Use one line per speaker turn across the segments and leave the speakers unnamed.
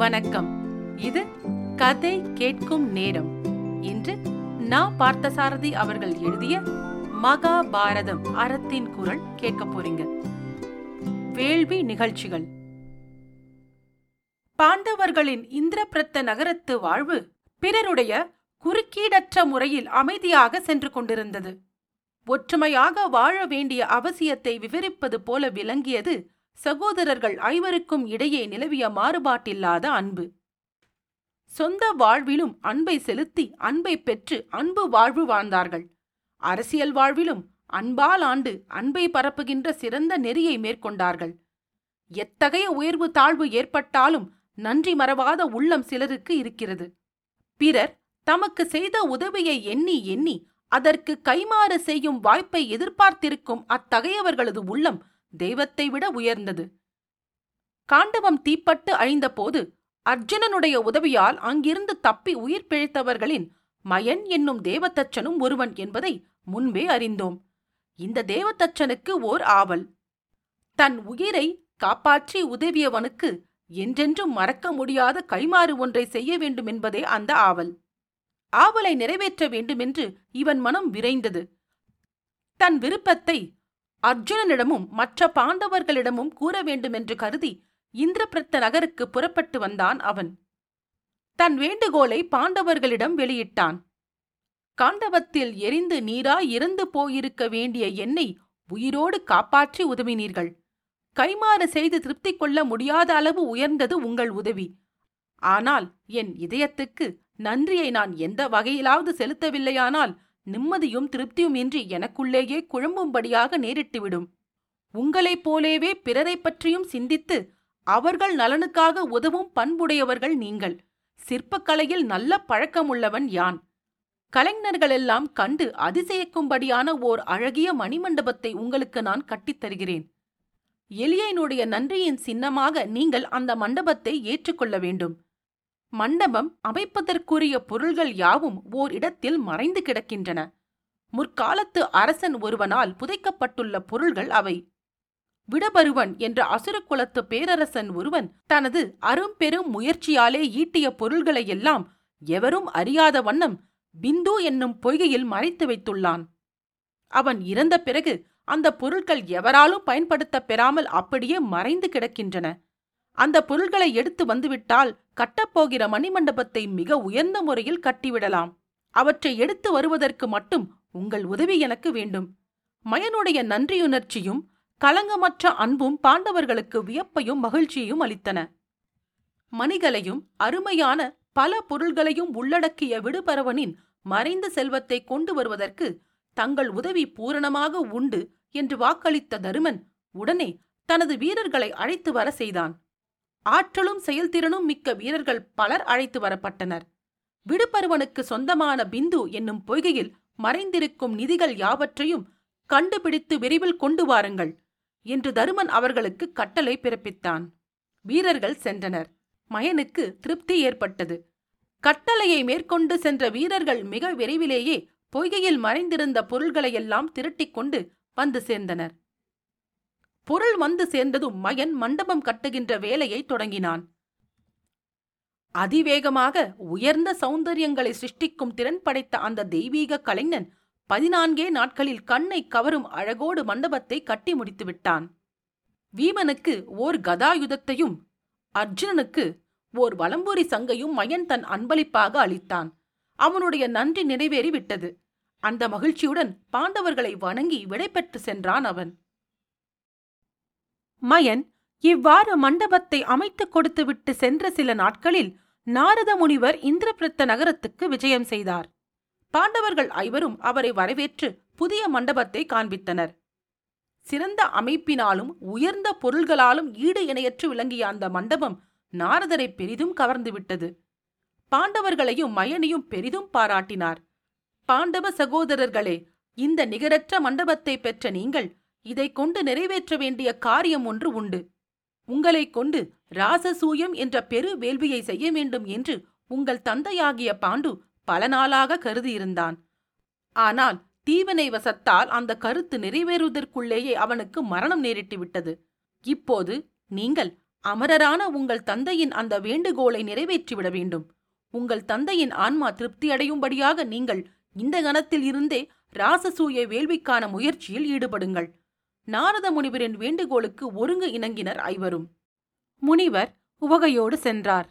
வணக்கம். இது கதை கேட்கும் நேரம். இன்று நான் பார்த்தசாரதி அவர்கள் எழுதிய மகாபாரதம் அறத்தின் குரல் கேட்க போறீங்க. வேள்வி நிகழ்ச்சிகள். பாண்டவர்களின் இந்திரபிரத்த நகரத்து வாழ்வு பிறருடைய குறுக்கீடற்ற முறையில் அமைதியாக சென்று கொண்டிருந்தது. ஒற்றுமையாக வாழ வேண்டிய அவசியத்தை விவரிப்பது போல விளங்கியது சகோதரர்கள் ஐவருக்கும் இடையே நிலவிய மாறுபாட்டில்லாத அன்பு. சொந்த வாழ்விலும் அன்பை செலுத்தி அன்பை பெற்று அன்பு வாழ்வு வாழ்ந்தார்கள். அரசியல் வாழ்விலும் அன்பால் ஆண்டு அன்பை பரப்புகின்ற சிறந்த நெறியை மேற்கொண்டார்கள். எத்தகைய உயர்வு தாழ்வு ஏற்பட்டாலும் நன்றி மறவாத உள்ளம் சிலருக்கு இருக்கிறது. பிறர் தமக்கு செய்த உதவியை எண்ணி எண்ணி அதற்கு கைமாறு செய்யும் வாய்ப்பை எதிர்பார்த்திருக்கும் அத்தகையவர்களது உள்ளம் தெய்வத்தை விட உயர்ந்தது. காண்டவம் தீப்பட்டு அழிந்தபோது அர்ஜுனனுடைய உதவியால் அங்கிருந்து தப்பி உயிர் பிழைத்தவர்களின் மயன் என்னும் தேவதச்சனும் ஒருவன் என்பதை முன்பே அறிந்தோம். இந்த தேவதச்சனுக்கு ஓர் ஆவல். தன் உயிரை காப்பாற்றி உதவியவனுக்கு என்றென்றும் மறக்க முடியாத கைமாறு ஒன்றை செய்ய வேண்டும் என்பதே அந்த ஆவல். ஆவலை நிறைவேற்ற வேண்டுமென்று இவன் மனம் விரைந்தது. தன் விருப்பத்தை அர்ஜுனனிடமும் மற்ற பாண்டவர்களிடமும் கூற வேண்டுமென்று கருதி இந்திரபிரத்த நகருக்கு புறப்பட்டு வந்தான் அவன். தன் வேண்டுகோளை பாண்டவர்களிடம் வெளியிட்டான். காண்டவத்தில் எரிந்து நீராய் இறந்து போயிருக்க வேண்டிய என்னை உயிரோடு காப்பாற்றி உதவினீர்கள். கைமாறு செய்து திருப்தி கொள்ள முடியாத அளவு உயர்ந்தது உங்கள் உதவி. ஆனால் என் இதயத்துக்கு நன்றியை நான் எந்த வகையிலாவது செலுத்தவில்லையானால் நிம்மதியும் திருப்தியும் இன்றி எனக்குள்ளேயே குழம்பும்படியாக நேரிட்டுவிடும். உங்களைப் போலேவே பிறரைப் பற்றியும் சிந்தித்து அவர்கள் நலனுக்காக உதவும் பண்புடையவர்கள் நீங்கள். சிற்பக்கலையில் நல்ல பழக்கமுள்ளவன் யான்? கலைஞர்களெல்லாம் கண்டு அதிசயிக்கும்படியான ஓர் அழகிய மணிமண்டபத்தை உங்களுக்கு நான் கட்டித் தருகிறேன். எலியனுடைய நன்றியின் சின்னமாக நீங்கள் அந்த மண்டபத்தை ஏற்றுக்கொள்ள வேண்டும். மண்டபம் அமைப்பதற்குரிய பொருள்கள் யாவும் ஓர் இடத்தில் மறைந்து கிடக்கின்றன. முற்காலத்து அரசன் ஒருவனால் புதைக்கப்பட்டுள்ள பொருள்கள் அவை. விடபருவன் என்ற அசுரக்குலத்து பேரரசன் ஒருவன் தனது அரும்பெரும் முயற்சியாலே ஈட்டிய பொருள்களையெல்லாம் எவரும் அறியாத வண்ணம் பிந்து என்னும் பொய்கையில் மறைத்து வைத்துள்ளான். அவன் இறந்த பிறகு அந்த பொருட்கள் எவராலும் பயன்படுத்தப் பெறாமல் அப்படியே மறைந்து கிடக்கின்றன. அந்த பொருள்களை எடுத்து வந்துவிட்டால் கட்டப்போகிற மணிமண்டபத்தை மிக உயர்ந்த முறையில் கட்டிவிடலாம். அவற்றை எடுத்து வருவதற்கு மட்டும் உங்கள் உதவி எனக்கு வேண்டும். மயனுடைய நன்றியுணர்ச்சியும் கலங்கமற்ற அன்பும் பாண்டவர்களுக்கு வியப்பையும் மகிழ்ச்சியையும் அளித்தன. மணிகளையும் அருமையான பல பொருள்களையும் உள்ளடக்கிய விடுபரவனின் மறைந்த செல்வத்தை கொண்டு வருவதற்கு தங்கள் உதவி பூரணமாக உண்டு என்று வாக்களித்த தருமன் உடனே தனது வீரர்களை அழைத்து வர செய்தான். ஆற்றலும் செயல்திறனும் மிக்க வீரர்கள் பலர் அழைத்து வரப்பட்டனர். விடுபருவனுக்கு சொந்தமான பிந்து என்னும் பொய்கையில் மறைந்திருக்கும் நிதிகள் யாவற்றையும் கண்டுபிடித்து விரைவில் கொண்டு வாருங்கள் என்று தருமன் அவர்களுக்கு கட்டளை பிறப்பித்தான். வீரர்கள் சென்றனர். மயனுக்கு திருப்தி ஏற்பட்டது. கட்டளையை மேற்கொண்டு சென்ற வீரர்கள் மிக விரைவிலேயே பொய்கையில் மறைந்திருந்த பொருள்களையெல்லாம் திரட்டிக் கொண்டு வந்து சேர்ந்தனர். பொருள் வந்து சேர்ந்ததும் மயன் மண்டபம் கட்டுகின்ற வேலையை தொடங்கினான். அதிவேகமாக உயர்ந்த சௌந்தரியங்களை சிருஷ்டிக்கும் திறன் படைத்த அந்த தெய்வீக கலைஞன் பதினான்கே நாட்களில் கண்ணை கவரும் அழகோடு மண்டபத்தை கட்டி முடித்து விட்டான் வீமனுக்கு ஓர் கதாயுதத்தையும் அர்ஜுனனுக்கு ஓர் வலம்பூரி சங்கையும் மயன் தன் அன்பளிப்பாக அளித்தான். அவனுடைய நன்றி நிறைவேறிவிட்டது. அந்த மகிழ்ச்சியுடன் பாண்டவர்களை வணங்கி விடைபெற்று சென்றான் அவன். மயன் இவ்வாறு மண்டபத்தை அமைத்துக் கொடுத்துவிட்டு சென்ற சில நாட்களில் நாரத முனிவர் இந்திரபிரத்த நகரத்துக்கு விஜயம் செய்தார். பாண்டவர்கள் ஐவரும் அவரை வரவேற்று புதிய மண்டபத்தை காண்பித்தனர். சிறந்த அமைப்பினாலும் உயர்ந்த பொருள்களாலும் ஈடு இணையற்று விளங்கிய அந்த மண்டபம் நாரதரை பெரிதும் கவர்ந்துவிட்டது பாண்டவர்களையும் மயனையும் பெரிதும் பாராட்டினார். பாண்டவ சகோதரர்களே இந்த நிகரற்ற மண்டபத்தை பெற்ற நீங்கள் இதை கொண்டு நிறைவேற்ற வேண்டிய காரியம் ஒன்று உண்டு. உங்களைக் கொண்டு ராசசூயம் என்ற பெரு வேள்வியை செய்ய வேண்டும் என்று உங்கள் தந்தையாகிய பாண்டு பல நாளாக கருதியிருந்தான். ஆனால் தீவினை வசத்தால் அந்த கருத்து நிறைவேறுவதற்குள்ளேயே அவனுக்கு மரணம் நேரிட்டு விட்டது. இப்போது நீங்கள் அமரரான உங்கள் தந்தையின் அந்த வேண்டுகோளை நிறைவேற்றிவிட வேண்டும். உங்கள் தந்தையின் ஆன்மா திருப்தியடையும்படியாக நீங்கள் இந்த கணத்தில் இருந்தே ராசசூய வேள்விக்கான முயற்சியில் ஈடுபடுங்கள். நாரத முனிவரின் வேண்டுகோளுக்கு ஒருங்கு இணங்கினர் ஐவரும். முனிவர் உவகையோடு சென்றார்.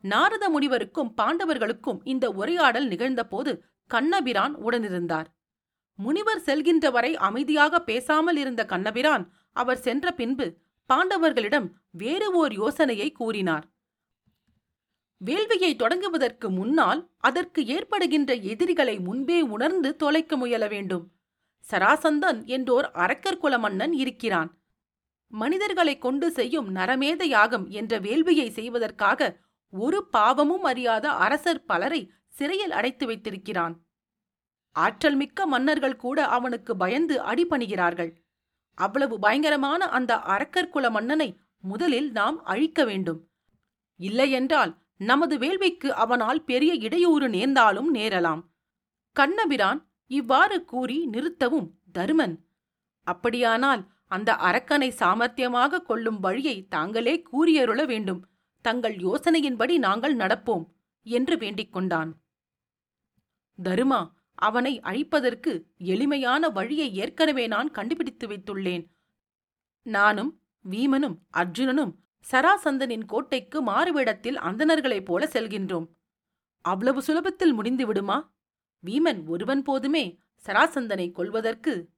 நாரத முனிவருக்கும் பாண்டவர்களுக்கும் இந்த உரையாடல் நிகழ்ந்தபோது கண்ணபிரான் உடனிருந்தார். முனிவர் செல்கின்ற வரை அமைதியாக பேசாமல் இருந்த கண்ணபிரான் அவர் சென்ற பின்பு பாண்டவர்களிடம் வேறு ஓர் யோசனையை கூறினார். வேள்வியை தொடங்குவதற்கு முன்னால் அதற்கு ஏற்படுகின்ற எதிரிகளை முன்பே உணர்ந்து தொலைக்க முயல வேண்டும். சராசந்தன் என்றோர் அரக்கர் குல மன்னன் இருக்கிறான். மனிதர்களைக் கொண்டு செய்யும் நரமேத யாகம் என்ற வேள்வியை செய்வதற்காக ஒரு பாவமும் அறியாத அரசர் பலரை சிறையில் அடைத்து வைத்திருக்கிறான். ஆற்றல் மிக்க மன்னர்கள் கூட அவனுக்கு பயந்து அடிபணிகிறார்கள். அவ்வளவு பயங்கரமான அந்த அரக்கர் குல மன்னனை முதலில் நாம் அழிக்க வேண்டும். இல்லையென்றால் நமது வேள்விக்கு அவனால் பெரிய இடையூறு நேர்ந்தாலும் நேரலாம். கண்ணபிரான் இவ்வாறு கூறி நிறுத்தவும் தருமன். அப்படியானால் அந்த அரக்கனை சாமர்த்தியமாக கொள்ளும் வழியை தாங்களே கூறியருள வேண்டும். தங்கள் யோசனையின்படி நாங்கள் நடப்போம் என்று வேண்டிக் கொண்டான். தருமா அவனை அழிப்பதற்கு எளிமையான வழியை ஏற்கனவே நான் கண்டுபிடித்து வைத்துள்ளேன். நானும் வீமனும் அர்ஜுனனும் சராசந்தனின் கோட்டைக்கு மாறுவேடத்தில் அந்தணர்களைப் போல செல்கின்றோம். அவ்வளவு சுலபத்தில் முடிந்து விடுமா வீமன் ஒருவன் போதுமே சராசந்தனை கொள்வதற்கு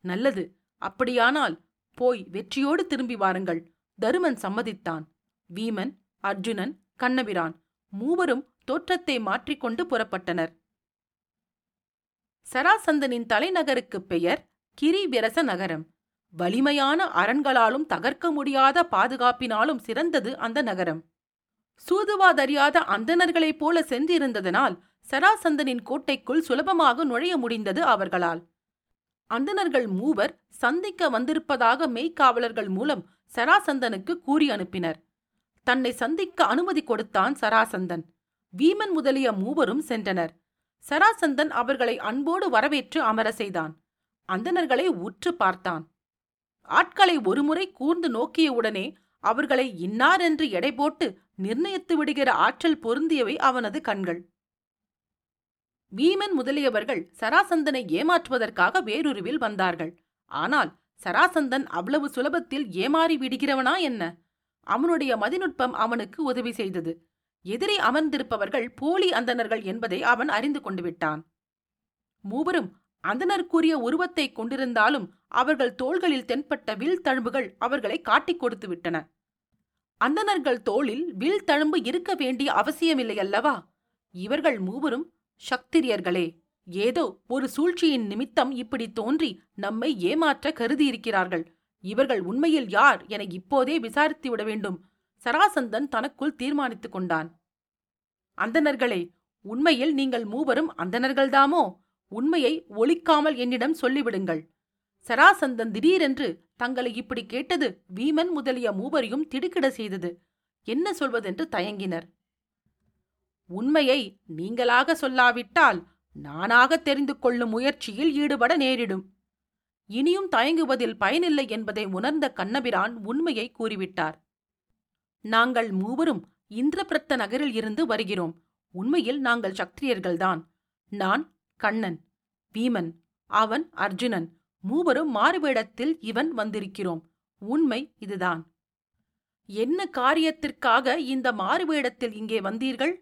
நல்லது அப்படியானால் போய் வெற்றியோடு திரும்பி வாருங்கள் தருமன் சம்மதித்தான். வீமன் அர்ஜுனன் கண்ணபிரான் மூவரும் தோற்றத்தை மாற்றிக்கொண்டு புறப்பட்டனர். சராசந்தனின் தலைநகருக்குப் பெயர் கிரிவிரச நகரம். வலிமையான அரண்களாலும் தகர்க்க முடியாத பாதுகாப்பினாலும் சிறந்தது அந்த நகரம். சூதுவாதறியாத அந்தணர்களைப் போல சென்றிருந்ததனால் சராசந்தனின் கோட்டைக்குள் சுலபமாக நுழைய முடிந்தது அவர்களால். அந்தணர்கள் மூவர் சந்திக்க வந்திருப்பதாக மெய்க்காவலர்கள் மூலம் சராசந்தனுக்கு கூறி அனுப்பினர். தன்னை சந்திக்க அனுமதி கொடுத்தான் சராசந்தன். வீமன் முதலிய மூவரும் சென்றனர். சராசந்தன் அவர்களை அன்போடு வரவேற்று அமர செய்தான். அந்தணர்களை உற்று பார்த்தான். ஆட்களை ஒருமுறை கூர்ந்து நோக்கியவுடனே அவர்களை இன்னார் என்று எடை போட்டு நிர்ணயித்து விடுகிற ஆற்றல் பொருந்தியவை அவனது கண்கள். வீமன் முதலியவர்கள் சராசந்தனை ஏமாற்றுவதற்காக வேறொருவில் வந்தார்கள். ஆனால் சராசந்தன் அவ்வளவு சுலபத்தில் ஏமாறி விடுகிறவனா என்ன? அவனுடைய மதிநுட்பம் அவனுக்கு உதவி செய்தது. எதிரே அமர்ந்திருப்பவர்கள் போலி அந்தணர்கள் என்பதை அவன் அறிந்து கொண்டு விட்டான். மூவரும் அந்தனருக்குரிய உருவத்தை கொண்டிருந்தாலும் அவர்கள் தோள்களில் தென்பட்ட வில் தழும்புகள் அவர்களை காட்டிக் கொடுத்து விட்டன. அந்தணர்கள் தோளில் வில் தழும்பு இருக்க வேண்டிய அவசியமில்லை அல்லவா இவர்கள் மூவரும் சக்திரியர்களே ஏதோ ஒரு சூழ்ச்சியின் நிமித்தம் இப்படி தோன்றி நம்மை ஏமாற்ற கருதியிருக்கிறார்கள். இவர்கள் உண்மையில் யார் என இப்போதே விசாரித்து விட வேண்டும். சராசந்தன் தனக்குள் தீர்மானித்துக் கொண்டான். அந்தணர்களே உண்மையில் நீங்கள் மூவரும் அந்தணர்கள்தாமோ? உண்மையை ஒழிக்காமல் என்னிடம் சொல்லிவிடுங்கள். சராசந்தன் திடீரென்று தங்களை இப்படி கேட்டது வீமன் முதலிய மூவரையும் திடுக்கிட செய்தது. என்ன சொல்வதென்று தயங்கினர். உண்மையை நீங்களாக சொல்லாவிட்டால் நானாக தெரிந்து கொள்ளும் முயற்சியில் ஈடுபட நேரிடும். இனியும் தயங்குவதில் பயனில்லை என்பதை உணர்ந்த கண்ணபிரான் உண்மையை கூறிவிட்டார். நாங்கள் மூவரும் இந்திரபிரத்த நகரில் இருந்து வருகிறோம். உண்மையில் நாங்கள் சக்திரியர்கள்தான். நான் கண்ணன் வீமன் அவன் அர்ஜுனன் மூவரும் மாறுவேடத்தில் இவன் வந்திருக்கிறோம். உண்மை இதுதான். என்ன காரியத்திற்காக இந்த மாறுவேடத்தில் இங்கே வந்தீர்கள்?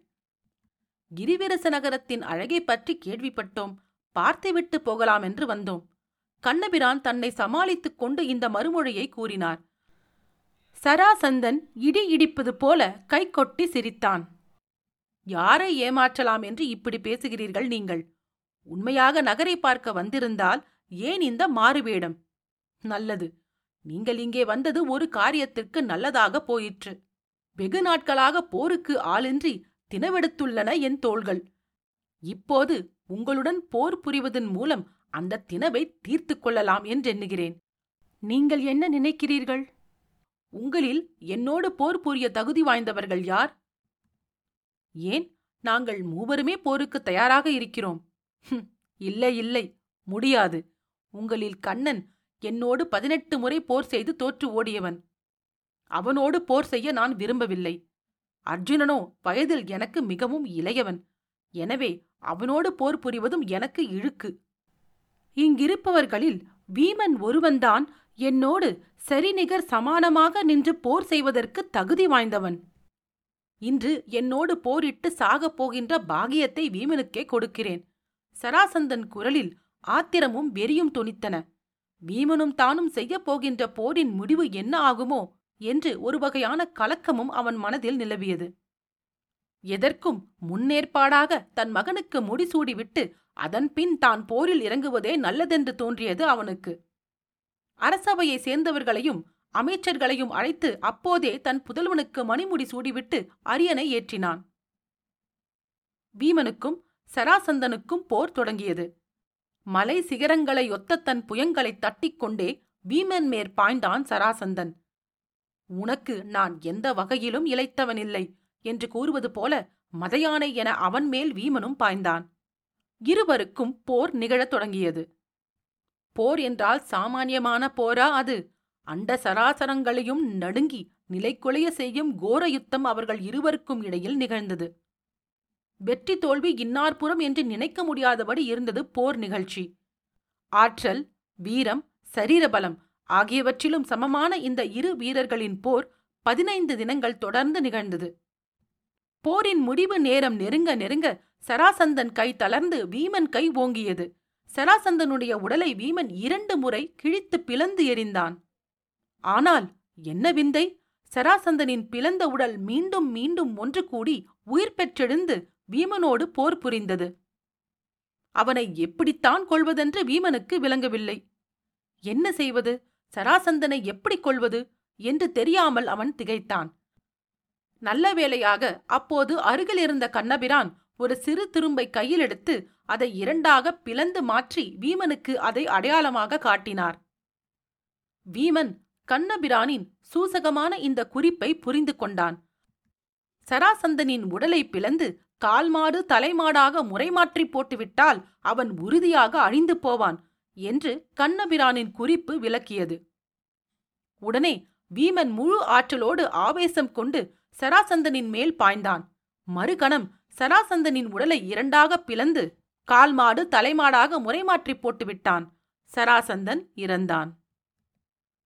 கிரிவிரச நகரத்தின் அழகை பற்றி கேள்விப்பட்டோம். பார்த்துவிட்டு போகலாம் என்று வந்தோம். கண்ணபிரான் தன்னை சமாளித்துக் கொண்டு இந்த மறுமொழியை கூறினார். சராசந்தன் இடி இடிப்பது போல கை கொட்டி சிரித்தான். யாரை ஏமாற்றலாம் என்று இப்படி பேசுகிறீர்கள் நீங்கள்? உண்மையாக நகரை பார்க்க வந்திருந்தால் ஏன் இந்த மாறுவேடம்? நல்லது. நீங்கள் இங்கே வந்தது ஒரு காரியத்திற்கு நல்லதாக போயிற்று. வெகு நாட்களாக போருக்கு ஆளின்றி தினவெடுத்துள்ளன என் தோள்கள். இப்போது உங்களுடன் போர் புரிவதன் மூலம் அந்த தினவை தீர்த்து கொள்ளலாம் என்றெண்ணுகிறேன். நீங்கள் என்ன நினைக்கிறீர்கள்? உங்களில் என்னோடு போர் புரிய தகுதி வாய்ந்தவர்கள் யார்? ஏன் நாங்கள் மூவருமே போருக்கு தயாராக இருக்கிறோம். இல்லை இல்லை முடியாது. உங்களில் கண்ணன் என்னோடு பதினெட்டு முறை போர் செய்து தோற்று ஓடியவன். அவனோடு போர் செய்ய நான் விரும்பவில்லை. அர்ஜுனனோ வயதில் எனக்கு மிகவும் இளையவன். எனவே அவனோடு போர் புரிவதும் எனக்கு இழுக்கு. இங்கிருப்பவர்களில் வீமன் ஒருவன்தான் என்னோடு சரிநிகர் சமானமாக நின்று போர் செய்வதற்கு தகுதி வாய்ந்தவன். இன்று என்னோடு போரிட்டு சாகப் போகின்ற பாகியத்தை வீமனுக்கே கொடுக்கிறேன். சராசந்தன் குரலில் ஆத்திரமும் வெறியும் துணித்தன. வீமனும் தானும் செய்யப் போகின்ற போரின் முடிவு என்ன ஆகுமோ என்று ஒரு வகையான கலக்கமும் அவன் மனதில் நிலவியது. எதற்கும் முன்னேற்பாடாக தன் மகனுக்கு முடிசூடிவிட்டு அதன்பின் தான் போரில் இறங்குவதே நல்லதென்று தோன்றியது அவனுக்கு. அரசவையை சேர்ந்தவர்களையும் அமைச்சர்களையும் அழைத்து அப்போதே தன் புதல்வனுக்கு மணிமுடி சூடிவிட்டு அரியணை ஏற்றினான். வீமனுக்கும் சராசந்தனுக்கும் போர் தொடங்கியது. மலை சிகரங்களை ஒத்த தன் புயங்களை தட்டிக்கொண்டே வீமன் மேற் பாய்ந்தான் சராசந்தன். உனக்கு நான் எந்த வகையிலும் இழைத்தவனில்லை என்று கூறுவது போல மதையானை என அவன் மேல் வீமனும் பாய்ந்தான். இருவருக்கும் போர் நிகழத் தொடங்கியது. போர் என்றால் சாமானியமான போரா அது. அண்ட சராசரங்களையும் நடுங்கி நிலைக்குலைய செய்யும் கோர யுத்தம் அவர்கள் இருவருக்கும் இடையில் நிகழ்ந்தது. வெற்றி தோல்வி இன்னார்புறம் என்று நினைக்க முடியாதபடி இருந்தது போர் நிகழ்ச்சி. ஆற்றல் வீரம் சரீரபலம் ஆகியவற்றிலும் சமமான இந்த இரு வீரர்களின் போர் பதினைந்து தினங்கள் தொடர்ந்து நிகழ்ந்தது. போரின் முடிவு நேரம் நெருங்க நெருங்க சராசந்தன் கை தளர்ந்து வீமன் கை ஓங்கியது. சராசந்தனுடைய உடலை வீமன் இரண்டு முறை கிழித்து பிளந்து எறிந்தான். ஆனால் என்ன விந்தை? சராசந்தனின் பிளந்த உடல் மீண்டும் மீண்டும் ஒன்று கூடி உயிர் பெற்றெழுந்து வீமனோடு போர் புரிந்தது. அவனை எப்படித்தான் கொள்வதென்று வீமனுக்கு விளங்கவில்லை. என்ன செய்வது? சராசந்தனை எப்படி கொள்வது என்று தெரியாமல் அவன் திகைத்தான். நல்ல வேளையாக அப்போது அருகில் இருந்த கண்ணபிரான் ஒரு சிறு துரும்பை கையில் எடுத்து அதை இரண்டாக பிளந்து மாற்றி வீமனுக்கு அதை அடையாளமாக காட்டினார். வீமன் கண்ணபிரானின் சூசகமான இந்த குறிப்பை புரிந்து கொண்டான். சராசந்தனின் உடலை பிளந்து கால்மாடு தலைமாடாக முறைமாற்றி போட்டுவிட்டால் அவன் உறுதியாக அழிந்து போவான். என்று கண்ணபிரானின் குறிப்பு விளக்கியது. உடனே வீமன் முழு ஆற்றலோடு ஆவேசம் கொண்டு சராசந்தனின் மேல் பாய்ந்தான். மறுகணம் சராசந்தனின் உடலை இரண்டாக பிளந்து கால்மாடு தலைமாடாக முறைமாற்றி போட்டுவிட்டான். சராசந்தன் இறந்தான்.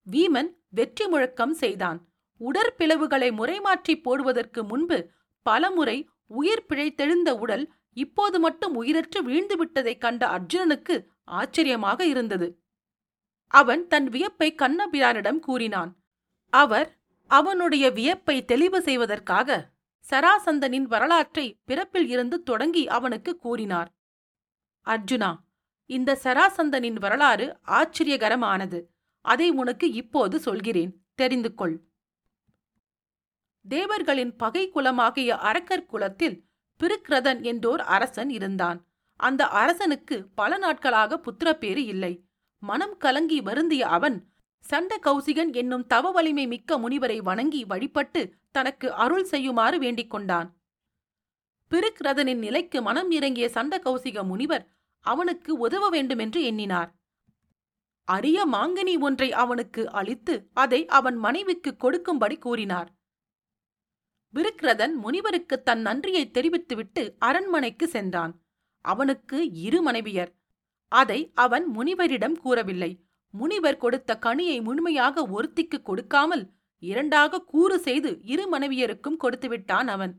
வீமன் வெற்றி முழக்கம் செய்தான். உடற்பிளவுகளை முறைமாற்றி போடுவதற்கு முன்பு பலமுறை உயிர் பிழைத்தெழுந்த உடல் இப்போது மட்டும் உயிரற்று வீழ்ந்துவிட்டதைக் கண்ட அர்ஜுனனுக்கு ஆச்சரியமாக இருந்தது. அவன் தன் வியப்பை கண்ணபிரானிடம் கூறினான். அவர் அவனுடைய வியப்பை தெளிவு செய்வதற்காக சராசந்தனின் வரலாற்றை பிறப்பில் இருந்து தொடங்கி அவனுக்கு கூறினார். அர்ஜுனா இந்த சராசந்தனின் வரலாறு ஆச்சரியகரமானது. அதை உனக்கு இப்போது சொல்கிறேன். தெரிந்து கொள். தேவர்களின் பகை குலமாகிய அரக்கர் குலத்தில் பிருக்ரதன் என்றோர் அரசன் இருந்தான். அந்த அரசனுக்கு பல நாட்களாக புத்திரப்பேறு இல்லை. மனம் கலங்கி வருந்திய அவன் சண்ட கௌசிகன் என்னும் தவ வலிமை மிக்க முனிவரை வணங்கி வழிபட்டு தனக்கு அருள் செய்யுமாறு வேண்டிக் கொண்டான். பிருக்ரதனின் நிலைக்கு மனம் இறங்கிய சண்ட கௌசிக முனிவர் அவனுக்கு உதவ வேண்டுமென்று எண்ணினார். அரிய மாங்கனி ஒன்றை அவனுக்கு அளித்து அதை அவன் மனைவிக்கு கொடுக்கும்படி கூறினார். விருக்ரதன் முனிவருக்கு தன் நன்றியை தெரிவித்துவிட்டு அரண்மனைக்கு சென்றான். அவனுக்கு இரு மனைவியர். அதை அவன் முனிவரிடம் கூறவில்லை. முனிவர் கொடுத்த கனியை முழுமையாக ஒருத்திக்கு கொடுக்காமல் இரண்டாக கூறு செய்து இரு மனைவியருக்கும் கொடுத்துவிட்டான் அவன்.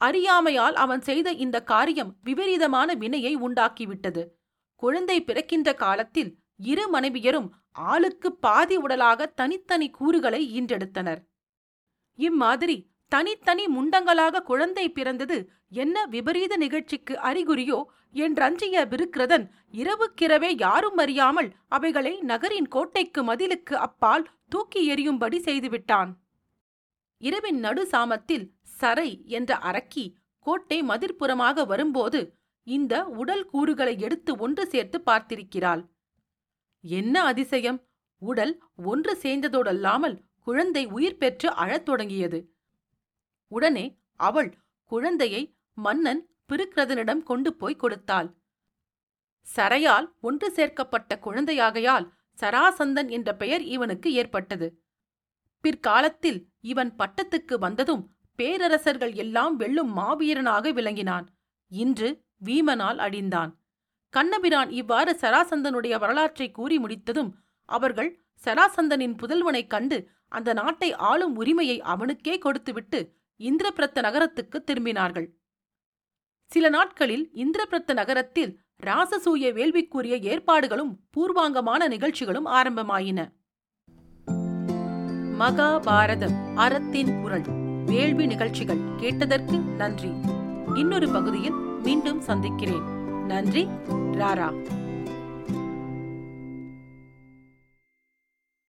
அறியாமையால் அவன் செய்த இந்த காரியம் விபரீதமான வினையை உண்டாக்கிவிட்டது. குழந்தை பிறக்கின்ற காலத்தில் இரு மனைவியரும் ஆளுக்கு பாதி உடலாக தனித்தனி கூறுகளை ஈன்றெடுத்தனர். இம்மாதிரி தனித்தனி முண்டங்களாக குழந்தை பிறந்தது என்ன விபரீத நிகழ்ச்சிக்கு அறிகுறியோ? என்றஞ்சிய விருக்கிரதன் இரவுக்கிரவே யாரும் அறியாமல் அவைகளை நகரின் கோட்டைக்கு மதிலுக்கு அப்பால் தூக்கி எறியும்படி செய்துவிட்டான். இரவின் நடு சாமத்தில் சரை என்ற அரக்கி கோட்டை மதிர்ப்புறமாக வரும்போது இந்த உடல் கூறுகளை எடுத்து ஒன்று சேர்த்து பார்த்திருக்கிறாள். என்ன அதிசயம்? உடல் ஒன்று சேர்ந்ததோடல்லாமல் குழந்தை உயிர் பெற்று அழத் தொடங்கியது. உடனே அவள் குழந்தையை மன்னன் பிருக்கிரதனிடம் கொண்டு போய் கொடுத்தாள். சரையால் ஒன்று சேர்க்கப்பட்ட குழந்தையாகையால் சராசந்தன் என்ற பெயர் இவனுக்கு ஏற்பட்டது. பிற்காலத்தில் இவன் பட்டத்துக்கு வந்ததும் பேரரசர்கள் எல்லாம் வெல்லும் மாவீரனாக விளங்கினான். இன்று வீமனால் அழிந்தான். கண்ணபிரான் இவ்வாறு சராசந்தனுடைய வரலாற்றை கூறி முடித்ததும் அவர்கள் சராசந்தனின் புதல்வனைக் கண்டு அந்த நாட்டை ஆளும் உரிமையை அவனுக்கே கொடுத்துவிட்டு இந்திரபிரத்த நகரத்துக்கு திரும்பினார்கள். சில நாட்களில் இந்திரபிரத்த நகரத்தில் ராசசூய வேள்விக்குரிய ஏற்பாடுகளும் பூர்வாங்கமான நிகழ்ச்சிகளும் ஆரம்பமாயின. மகாபாரதம் அறத்தின் குரல் வேள்வி நிகழ்ச்சிகள் கேட்டதற்கு நன்றி. இன்னொரு பகுதியில் மீண்டும் சந்திக்கிறேன். நன்றி ராரா.